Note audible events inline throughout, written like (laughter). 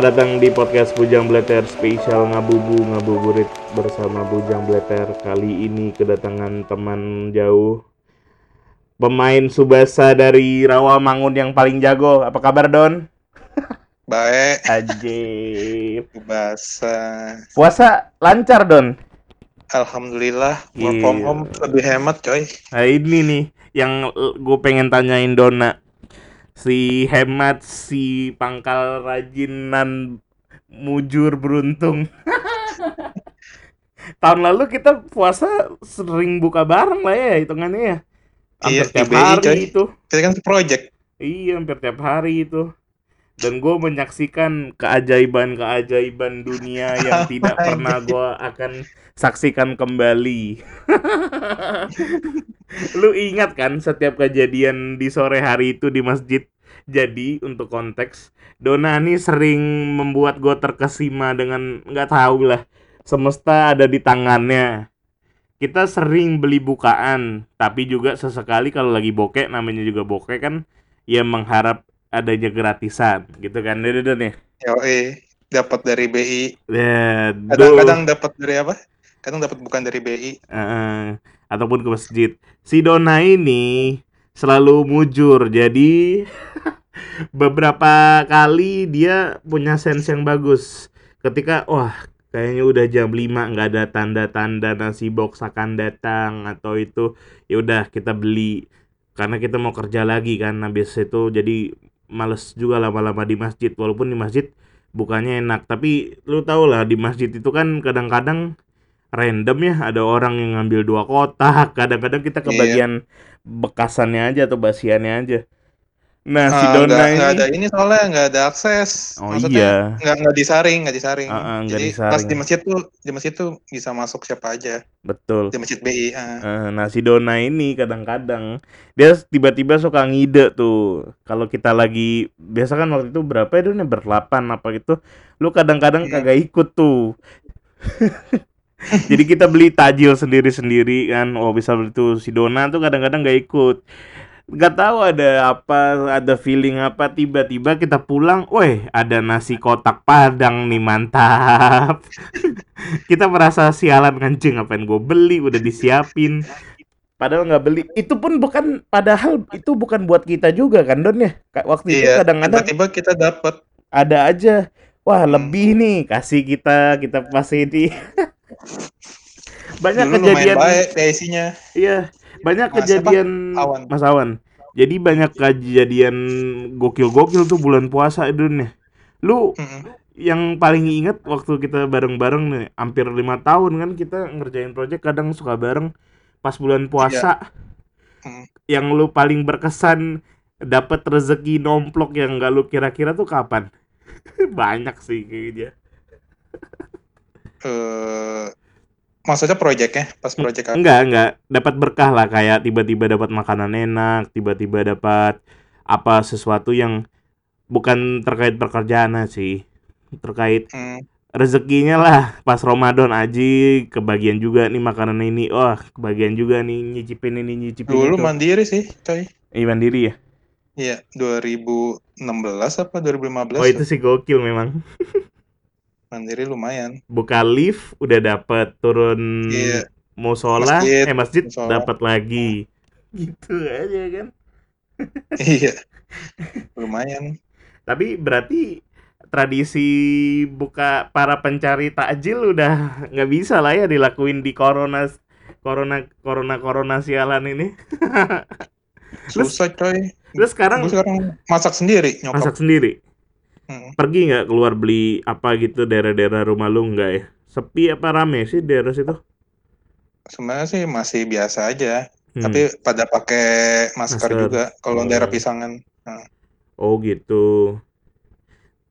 Selamat datang di podcast Bujang Bleter spesial ngabubu ngabuburit bersama Bujang Bleter. Kali ini kedatangan teman jauh pemain Subasa dari Rawamangun yang paling jago. Apa kabar Don? (laughs) Baik, Ajib. bahasa. Puasa lancar Don. Alhamdulillah, work from Iya. home lebih hemat coy. Nah ini nih yang gue pengen tanyain Dona. Si hemat, si pangkal rajinan, mujur beruntung. (laughs) Tahun lalu kita puasa sering buka bareng lah ya hitungannya ya. Hampir Iya, tiap hari coy. itu. Kita kan project. Iya, hampir tiap hari itu. Dan gue menyaksikan keajaiban-keajaiban dunia yang tidak (laughs) pernah gue akan saksikan kembali. (laughs) Lu ingat kan setiap kejadian di sore hari itu di masjid? Jadi untuk konteks, Dona ini sering membuat gue terkesima dengan nggak tahu lah. Semesta ada di tangannya. Kita sering beli bukaan, tapi juga sesekali kalau lagi bokeh, namanya juga bokeh kan, ya mengharap adanya gratisan, gitu kan, Don ya. Yoi, dapat dari BI. Kadang-kadang dapat dari apa? Kadang dapat bukan dari BI. Heeh, ataupun ke masjid. Si Dona ini selalu mujur. Jadi (laughs) beberapa kali dia punya sense yang bagus. Ketika wah kayaknya udah jam 5 nggak ada tanda-tanda nasi box akan datang atau itu ya udah kita beli karena kita mau kerja lagi kan habis itu jadi males juga lama-lama di masjid walaupun di masjid bukannya enak. Tapi lu tau lah di masjid itu kan kadang-kadang random ya ada orang yang ngambil dua kotak. (laughs) Kadang-kadang kita Iya. kebagian bekasannya aja atau basiannya aja nah si Ah, Dona nggak ini ada ini soalnya nggak ada akses. oh Maksudnya iya nggak nggak disaring, nggak disaring. Ah, nggak Jadi disaring. pas di masjid tuh di masjid tuh bisa masuk siapa aja betul di masjid BI. ah. Eh, nah si Dona ini kadang-kadang dia tiba-tiba suka ngide tuh kalau kita lagi biasa kan waktu itu berapa ya Don ya? berdelapan apa gitu lu kadang-kadang Iya. kagak ikut tuh (laughs) jadi kita beli tajil sendiri-sendiri kan oh bisa beli tuh si Dona tuh kadang-kadang gak ikut Gak tahu ada apa ada feeling apa tiba-tiba kita pulang, weh ada nasi kotak padang nih mantap. (laughs) kita merasa sialan kencing ngapain gue beli udah disiapin padahal nggak beli itu pun bukan padahal itu bukan buat kita juga kan Don ya waktu itu Iya, kadang-kadang tiba-tiba kita dapat. ada aja wah Hmm. lebih nih kasih kita kita pas ini (laughs) banyak Dulu kejadian baik PIC-nya. iya banyak Mas apa? kejadian Awan. Mas Awan jadi banyak kejadian gokil-gokil tuh bulan puasa Don ya lu Mm-mm. yang paling inget waktu kita bareng-bareng nih hampir lima tahun kan kita ngerjain project kadang suka bareng pas bulan puasa Hmm. yang lu paling berkesan dapat rezeki nomplok yang gak lu kira-kira tuh kapan (laughs) banyak sih kayaknya Eh, maksudnya projectnya pas project apa? enggak enggak dapat berkah lah kayak tiba-tiba dapat makanan enak tiba-tiba dapat apa sesuatu yang bukan terkait pekerjaan sih terkait Hmm. rezekinya lah pas Ramadan aji kebagian juga nih makanan ini wah kebagian juga nih nyicipin ini nyicipin Dulu itu mandiri sih, coy. Iya, mandiri ya Iya, 2016 apa 2015? oh itu sih gokil memang (laughs) Mandiri lumayan. buka lift udah dapet turun Iya. musola Masjid, eh masjid dapat lagi gitu aja kan (laughs) iya. Lumayan. tapi berarti tradisi buka para pencari takjil udah nggak bisa lah ya dilakuin di corona corona corona corona sialan ini. (laughs) Susah coy. Terus sekarang Gue sekarang masak sendiri nyokap. masak sendiri. Mm. Pergi nggak keluar beli apa gitu daerah-daerah rumah lu nggak ya? Sepi apa rame sih daerah situ? Sebenarnya sih masih biasa aja. Hmm. Tapi pada pakai masker, Masker. juga kalau Oh. daerah pisangan. Oh gitu.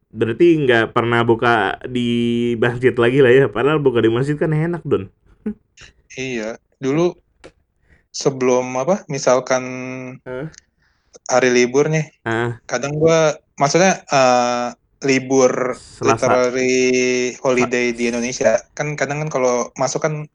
Berarti nggak pernah buka di masjid lagi lah ya? Padahal buka di masjid kan enak don. Iya. Dulu sebelum apa? Misalkan Hah? hari libur nih, Ah, kadang gua maksudnya eh, libur Selasa. literary holiday di Indonesia. Kan kadang kan kalau masuk kan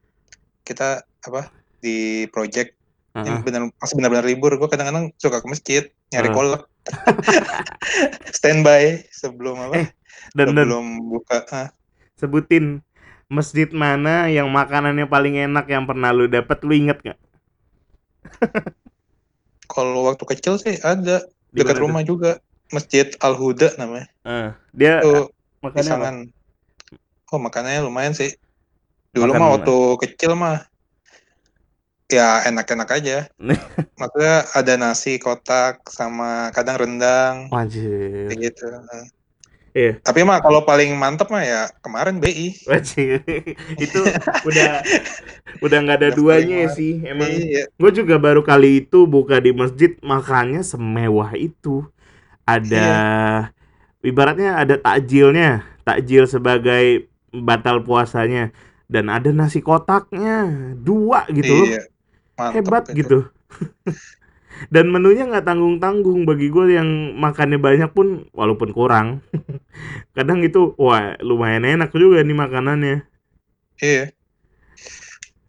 kita apa di project. Ah, ini benar masih benar-benar libur gue kadang-kadang suka ke masjid nyari Ah. kolak. (laughs) Standby sebelum apa? Eh, dan dan sebelum buka ah, sebutin masjid mana yang makanannya paling enak yang pernah lu dapat lu inget nggak? (laughs) kalau waktu kecil sih ada. Dekat rumah juga masjid Al Huda namanya Ah, dia apa? pisangan oh makanannya lumayan sih dulu Makan mah waktu kecil mah ya enak-enak aja (laughs) maksudnya ada nasi kotak sama kadang rendang Wajib. kayak gitu. Iya. tapi mah kalau paling mantep mah ya kemarin BI Wajib. (laughs) itu udah udah nggak ada Udah duanya paling sih emang. Iya. Gue juga baru kali itu buka di masjid makannya semewah itu. Ada ibaratnya ada takjilnya, takjil sebagai batal puasanya dan ada nasi kotaknya dua gitu loh. Iya. Hebat itu. gitu. (laughs) dan menunya nggak tanggung-tanggung bagi gue yang makannya banyak pun walaupun kurang. (laughs) Kadang itu wah lumayan enak juga nih makanannya. Iya.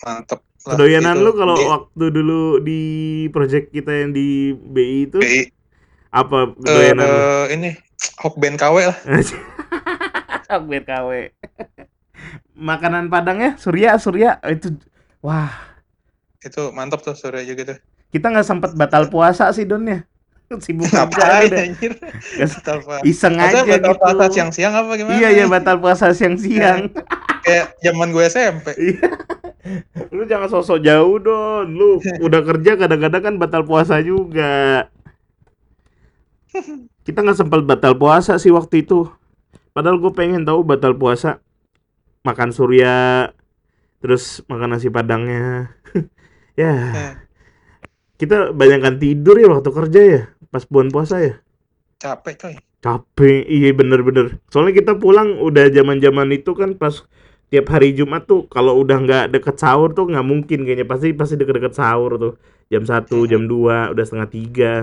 Mantep. lah Kedoyanan itu. lu kalau waktu dulu di project kita yang di BI itu BI. Apa lu? Eh, ini Hokben KW lah. (laughs) Akbar KW. Makanan Padangnya Surya Surya itu wah Itu mantep tuh sore juga tuh. kita nggak sempat batal puasa sih Don ya (laughs) sibuk Ngapain udah anjir? Iseng Masa aja batal gitu puasa siang-siang apa gimana? iya iya batal puasa siang-siang Kayak zaman gue SMP. (laughs) Iya. lu jangan sosok jauh Don lu udah kerja kadang-kadang kan batal puasa juga kita nggak sempat batal puasa sih waktu itu. Padahal gue pengen tahu batal puasa. Makan surya terus makan nasi padangnya. (laughs) Ya. Eh, kita banyakkan tidur ya waktu kerja ya pas bulan puasa ya. Capek coy. capek iya bener-bener. Soalnya kita pulang udah zaman-zaman itu kan pas tiap hari Jumat tuh kalau udah nggak deket sahur tuh nggak mungkin kayaknya. Pasti pasti deket-deket sahur tuh. Jam satu Hmm. jam 2 udah setengah tiga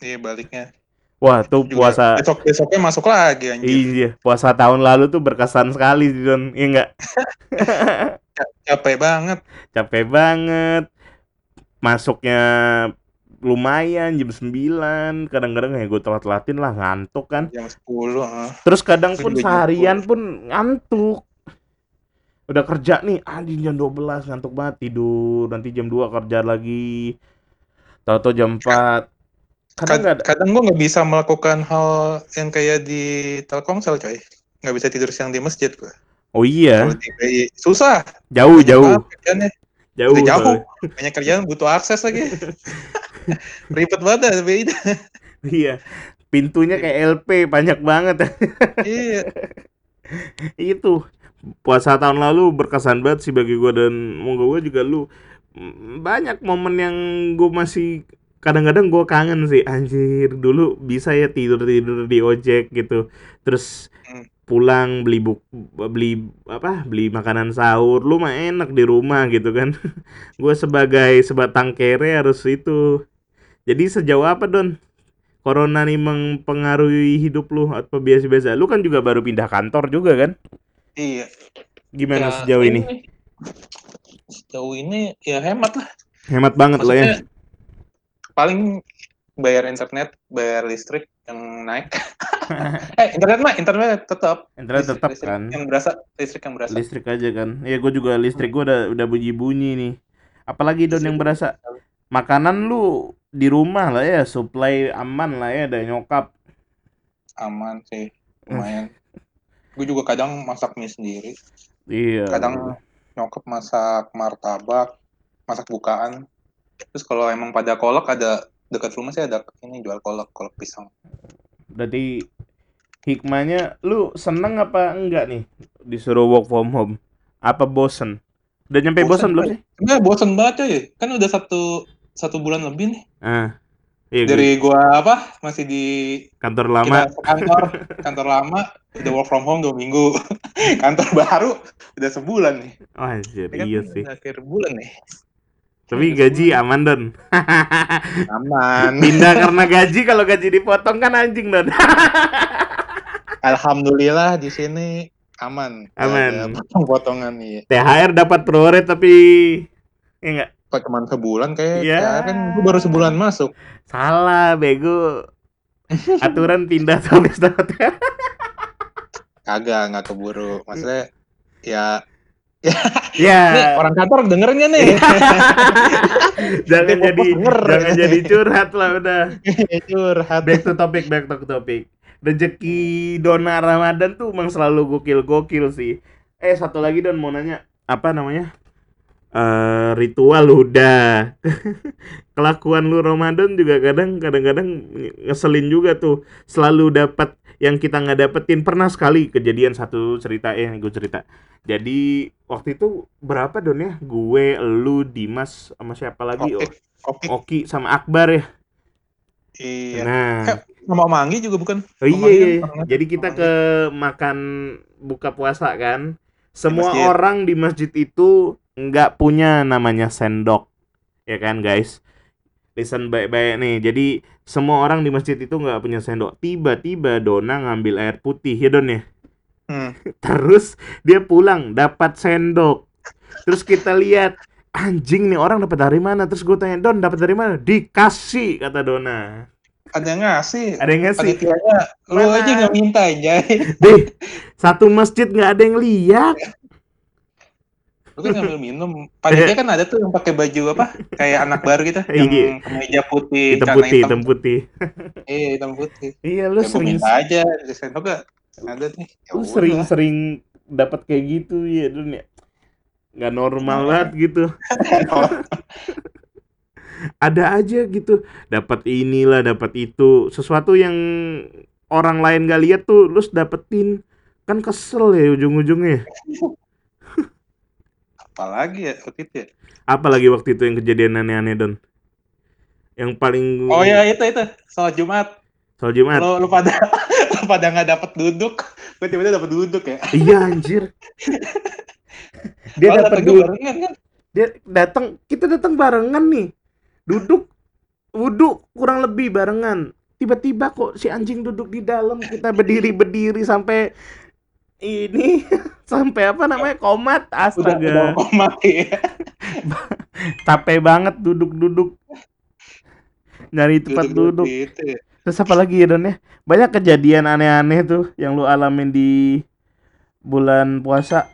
Iya baliknya. wah tuh Juga puasa besok besoknya masuk lagi anjir. iya puasa tahun lalu tuh berkesan sekali Don iya nggak (laughs) Capek banget. capek banget masuknya lumayan jam 9 kadang-kadang ya gue telat-telatin lah ngantuk kan Jam 10. ah. terus kadang pun seharian pun ngantuk udah kerja nih anjing jam 12 ngantuk banget tidur nanti jam 2 kerja lagi tahu-tahu jam 4 kadang Kad- ada kadang gue nggak bisa melakukan hal yang kayak di Telkomsel coy. Nggak bisa tidur siang di masjid gue. oh iya di susah. jauh Banyak jauh kerjaannya. jauh Udah jauh. Banyak kerjaan butuh akses lagi. (laughs) Ribet banget dah BI dah. iya pintunya kayak LP banyak banget Iya. itu puasa tahun lalu berkesan banget sih bagi gue dan moga gue juga lu banyak momen yang gue masih kadang-kadang gue kangen sih anjir dulu bisa ya tidur tidur di ojek gitu terus Hmm. pulang beli buk beli apa beli makanan sahur lu mah enak di rumah gitu kan (laughs) gue sebagai sebatang kere harus itu jadi sejauh apa don corona nih mempengaruhi hidup lu atau biasa-biasa lu kan juga baru pindah kantor juga kan Iya. Gimana Ya, sejauh ini? Sejauh ini ya hemat lah. Hemat banget lah ya. Paling bayar internet, bayar listrik yang naik. (laughs) eh internet mah internet tetap. Internet Listrik- tetap listrik kan. Yang berasa listrik yang berasa. Listrik aja kan. Ya gue juga listrik gue udah udah bunyi-bunyi nih. Apalagi don yang berasa makanan lu di rumah lah ya, supply aman lah ya dari nyokap. Aman sih. (laughs) lumayan. Gue juga kadang masak mie sendiri. Iya. Kadang nyokap masak martabak, masak bukaan. Terus kalau emang pada kolak ada dekat rumah sih ada ini jual kolak, kolak pisang. Berarti hikmahnya lu seneng apa enggak nih disuruh work from home? Apa bosen? Udah nyampe bosen, belum Bosen, sih? Enggak, bosen banget coy. Kan udah satu satu bulan lebih nih. Ah. Iya, Dari gua apa? Masih di kantor lama. kantor, kantor lama udah work from home dua minggu. (laughs) kantor baru udah sebulan nih. Oh, anjir, kan iya sih. akhir bulan nih. Tapi udah gaji aman, Don. (laughs) Aman. Pindah (laughs) karena gaji, kalau gaji dipotong kan anjing, Don. (laughs) Alhamdulillah di sini aman. Aman. Potong-potongan nih. THR dapat prorate tapi ya enggak Kok cuma sebulan kayak Ya. ya. kan gua baru sebulan masuk. salah bego. Aturan pindah habis dapat. Kagak, nggak keburu. Maksudnya ya (laughs) nih ya. orang kantor dengerin nggak nih? (laughs) jangan Nanti jadi denger. jangan jadi curhat lah udah. (laughs) Curhat. Back to topic, back to topic. Rezeki dona Ramadan tuh emang selalu gokil-gokil sih. Eh satu lagi Don mau nanya apa namanya? Eh ritual udah. Kelakuan lu Ramadan juga kadang kadang-kadang ngeselin juga tuh. Selalu dapat yang kita nggak dapetin. Pernah sekali kejadian satu cerita eh gue cerita. Jadi waktu itu berapa Don ya? Gue, lu, Dimas sama siapa lagi? Oke. Oke. Oki sama Akbar ya. Iya. Nah, Sama Manggi juga bukan? Oh iya, Sama dia iya. Jadi kita ke makan buka puasa kan. Semua masjid. orang di masjid itu nggak punya namanya sendok. Ya kan, guys? Listen baik-baik nih. Jadi semua orang di masjid itu nggak punya sendok. Tiba-tiba Dona ngambil air putih ya Don ya. Hmm. (laughs) Terus dia pulang dapat sendok. Terus kita lihat anjing nih orang dapat dari mana? Terus gue tanya Don dapat dari mana? Dikasih kata Dona. Ada yang ngasih. Ada yang ngasih. Panitianya lu aja nggak minta. Deh, satu masjid nggak ada yang lihat. Lu kan ngambil minum. Panitia kan ada tuh yang pakai baju apa? Kayak anak baru gitu. Iya. Yang kemeja putih, hitam putih, hitam putih. Iya, hitam putih. Iya, lu Ya, sering aja. Di gak? Ada nih. Ya lu sering-sering dapat kayak gitu ya, Dun ya. Nggak normal banget gitu. (laughs) Ada aja gitu, dapat inilah, dapat itu, sesuatu yang orang lain gak lihat tuh lu dapetin. Kan kesel ya ujung-ujungnya. (laughs) Apalagi ya waktu itu ya. Apalagi waktu itu yang kejadian aneh-aneh, Don. Yang paling Oh ya itu itu. Sholat Jumat. soal Jumat. Lu, lu pada (laughs) lu pada nggak dapat duduk. Gue tiba-tiba dapat duduk ya. Iya anjir. (laughs) Dia Oh, dapat duduk. barengan kan? dia datang kita datang barengan nih duduk wudhu kurang lebih barengan tiba-tiba kok si anjing duduk di dalam kita berdiri berdiri sampai ini (laughs) sampai apa namanya komat Udah udah astaga komat ya. (laughs) capek banget duduk-duduk nyari tempat duduk Gitu ya. terus apa lagi ya Don ya banyak kejadian aneh-aneh tuh yang lu alamin di bulan puasa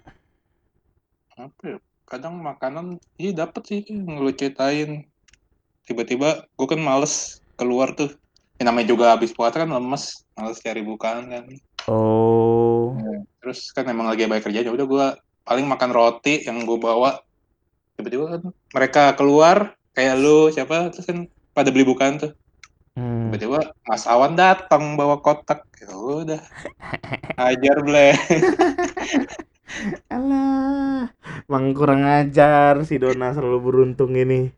Apa ya? Kadang makanan iya dapet sih yang lu ceritain. Tiba-tiba gue kan males keluar tuh. Ya, namanya juga habis puasa kan lemes, males cari bukaan kan. oh Terus kan emang lagi banyak kerjaan, ya udah gue paling makan roti yang gue bawa. Tiba-tiba kan mereka keluar kayak lu siapa terus kan pada beli bukaan tuh. hmm. Tiba-tiba Mas Awan datang bawa kotak. Ya udah. (laughs) Ajar ble. (laughs) Alah, emang kurang ajar si Dona selalu beruntung ini.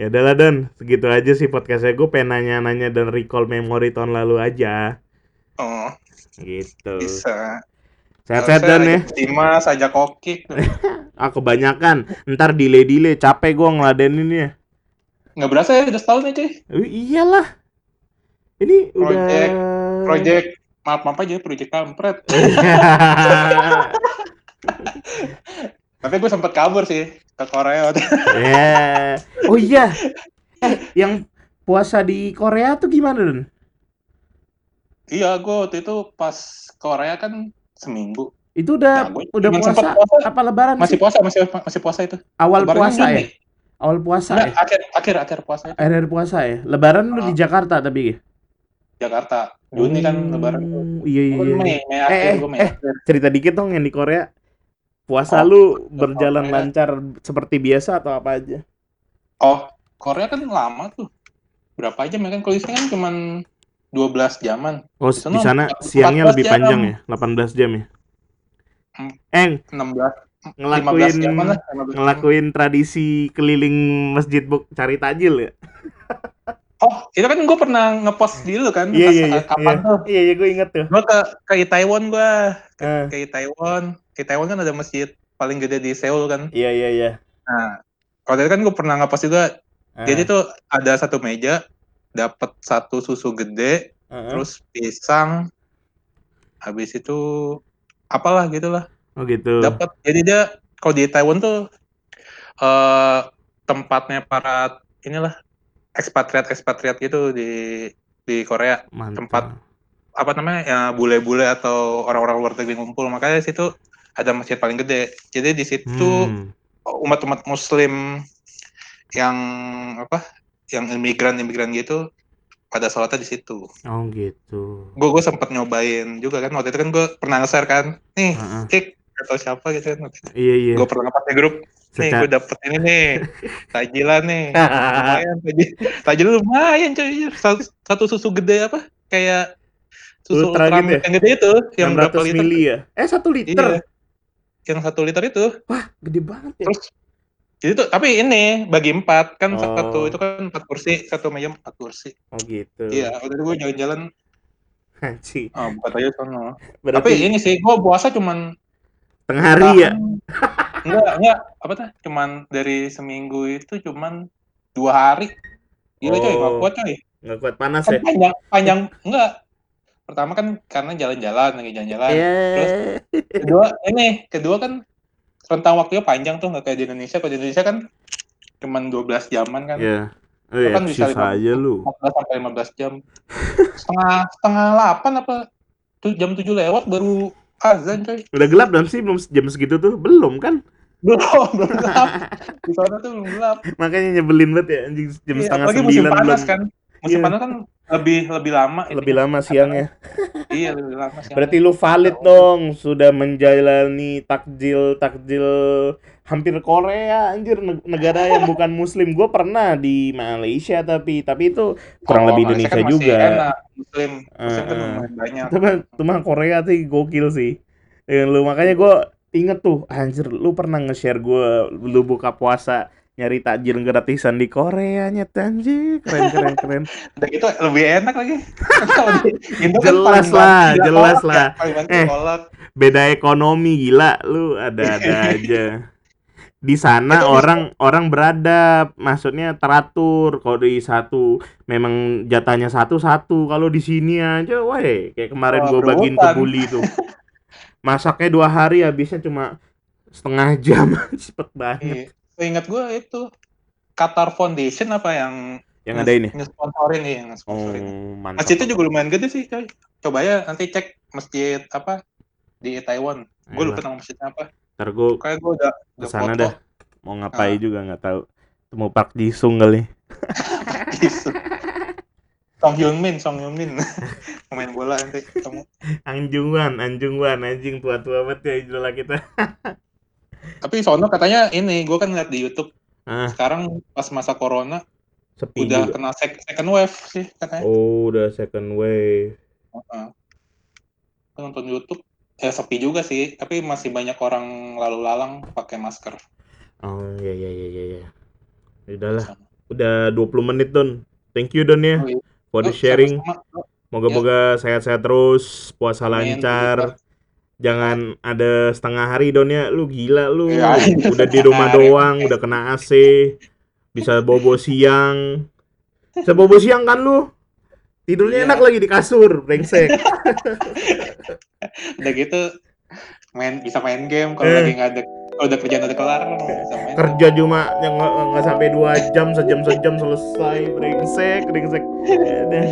Ya udahlah Don, segitu aja sih podcastnya gue pengen nanya-nanya dan recall memori tahun lalu aja. Oh, Gitu. bisa. Sehat-sehat Don ya. Dimas, ajak Koki. (laughs) Ah kebanyakan, ntar delay-delay, capek gue ngeladeninnya. Nggak berasa ya, udah setahun ya cuy. Eh, iyalah. Ini udah... Project- Project, maaf maaf aja, project kampret. (laughs) Tapi gue sempet kabur sih ke Korea. (laughs) Ya. Oh iya. Eh, yang puasa di Korea tuh gimana Don? iya, gue waktu itu pas Korea kan seminggu. Itu udah Nah, udah cuman puasa, puasa. apa lebaran Masih sih? puasa, masih masih puasa itu. Awal Lebarannya puasa ya? Awal puasa Enggak, ya? akhir akhir akhir puasa itu Akhir puasa ya? Lebaran lu Ah. di Jakarta tapi Jakarta. Juni kan Oh, lebaran. Iya iya. Iya. Mei, Mei Eh, akhir, eh, Mei eh. akhir. Cerita dikit dong yang di Korea. Puasa Oh, lu berjalan Korea. lancar seperti biasa atau apa aja? Oh, Korea kan lama tuh. Berapa jam ya kan? Kalau kan cuma 12 jaman. Oh, Di sana di sana 14 siangnya lebih jam. panjang ya, 18 jam ya. Hmm. Eng, 16 15 ngelakuin jaman lah. 15 jam. ngelakuin tradisi keliling masjid buk cari tajil ya. Oh, itu kan gue pernah ngepost dulu kan. Iya pas iya iya. Kapan Iya tuh? iya, iya gue inget tuh. Gue ke ke Itaewon gue. Eh, Ke Itaewon. Ke Itaewon kan ada masjid paling gede di Seoul kan. iya iya iya. Nah, waktu itu kan gue pernah ngepost juga. Eh, Jadi tuh ada satu meja, dapat satu susu gede, eh, terus pisang, habis itu apalah gitulah. Oh gitu. Dapat. Jadi dia kalau di Taiwan tuh eh tempatnya para inilah ekspatriat ekspatriat gitu di di Korea Mantap. tempat apa namanya ya bule-bule atau orang-orang luar negeri ngumpul makanya di situ ada masjid paling gede jadi di situ Hmm. umat-umat muslim yang apa yang imigran-imigran gitu pada sholatnya di situ Oh gitu. gue gue sempat nyobain juga kan waktu itu kan gue pernah nge-share kan nih cek atau siapa gitu kan Iya iya. gue pernah di grup nih Secara gue dapet ini nih (laughs) tajilan nih (laughs) lumayan tajil tajil lumayan cuy satu, satu susu gede apa kayak susu Ultra gitu Ultramilk ya? yang gede itu yang berapa 600 liter mili ya? Eh satu iya liter. yang satu liter itu Gede banget ya. terus jadi tuh tapi ini bagi empat kan satu Oh. itu kan empat kursi satu meja empat kursi Oh gitu. iya waktu itu gue jalan-jalan Anjing. oh buka aja sono tapi Berarti ini sih gue puasa cuman tengah hari ya. enggak enggak apa tuh cuman dari seminggu itu cuman dua hari gila coy nggak Oh. kuat coy Nggak kuat panas kan ya. panjang panjang enggak pertama kan karena jalan-jalan lagi jalan-jalan terus Iya. kedua ini kedua kan rentang waktunya panjang tuh nggak kayak di Indonesia kalau di Indonesia kan cuman 12 jaman kan Iya. Oh Itu ya, kan bisa susah 15 aja lu. 14 sampai 15 jam setengah setengah delapan apa tuh jam 7 lewat baru azan coy Udah gelap belum sih? Belum jam segitu tuh? Belum kan? belum belum gelap di sana tuh belum gelap Makanya nyebelin banget ya anjing jam Iya, setengah apalagi musim sembilan panas belum. kan musim Iya. panas kan lebih lebih lama ini. Lebih lama siangnya. Iya lebih lama siangnya. Berarti lu valid dong sudah menjalani takjil takjil hampir Korea anjir neg- negara yang (laughs) bukan muslim. Gue pernah di Malaysia tapi tapi itu kurang Oh, lebih Malaysia Indonesia kan juga. enak. muslim muslim kan lumayan banyak itu mah Korea sih gokil sih. Ya, lu makanya gue inget tuh anjir lu pernah nge-share gue lu buka puasa nyari takjil gratisan di Korea nyet anjir keren keren keren. (laughs) Udah gitu lebih enak lagi. (laughs) Indo kan Jelas lah, banyak jelas kolak lah. Eh. kolak. beda ekonomi gila. Lu ada-ada (laughs) aja. Di sana Itu orang orang beradab. Maksudnya teratur. Kalau di satu memang jatahnya satu satu kalau di sini aja weh kayak kemarin Wah, gue bagiin ke bully tuh. Masaknya dua hari habisnya cuma setengah jam. Cepet banget. Iya. Ingat gue itu Qatar Foundation apa yang yang ada ini nge-sponsorin nih yang oh nge-sponsorin. mantap Masjid itu juga lumayan gede sih, coy. Coba ya nanti cek masjid apa di Taiwan. Gue lupa nama masjidnya apa. ntar gue Kayak gue udah ke sana foto. dah mau ngapain Ah. juga nggak tahu temu Park Jisung kali. Song Hyun Min, Song Hyun Min. Pemain (laughs) bola nanti ketemu. Anjungan, Anjungan, anjing tua-tua banget ya idola kita. (laughs) Tapi sono katanya ini, gue kan ngeliat di YouTube. Ah, Sekarang pas masa corona sepi udah juga. kena sec- second wave sih katanya. Oh, udah second wave. Heeh. Gua nonton YouTube ya sepi juga sih, tapi masih banyak orang lalu lalang pakai masker. Oh, iya iya iya iya iya. Udahlah, udah 20 menit, Don. Thank you, Don ya, Oh, iya. for the Oh, sharing. Moga-moga sehat-sehat terus, puasa Amin, lancar. Jangan ada setengah hari, Don ya. Lu gila lu. Iya, Udah di (laughs) rumah doang, udah kena AC. Bisa bobo siang. Bisa bobo siang kan lu? Tidurnya Iya. enak lagi di kasur, brengsek. (laughs) Udah gitu main bisa main game kalau Eh. lagi nggak ada kalau udah kerjaan udah kelar bisa main. kerja cuma yang nggak sampai dua jam sejam sejam selesai brengsek brengsek (laughs) Ya.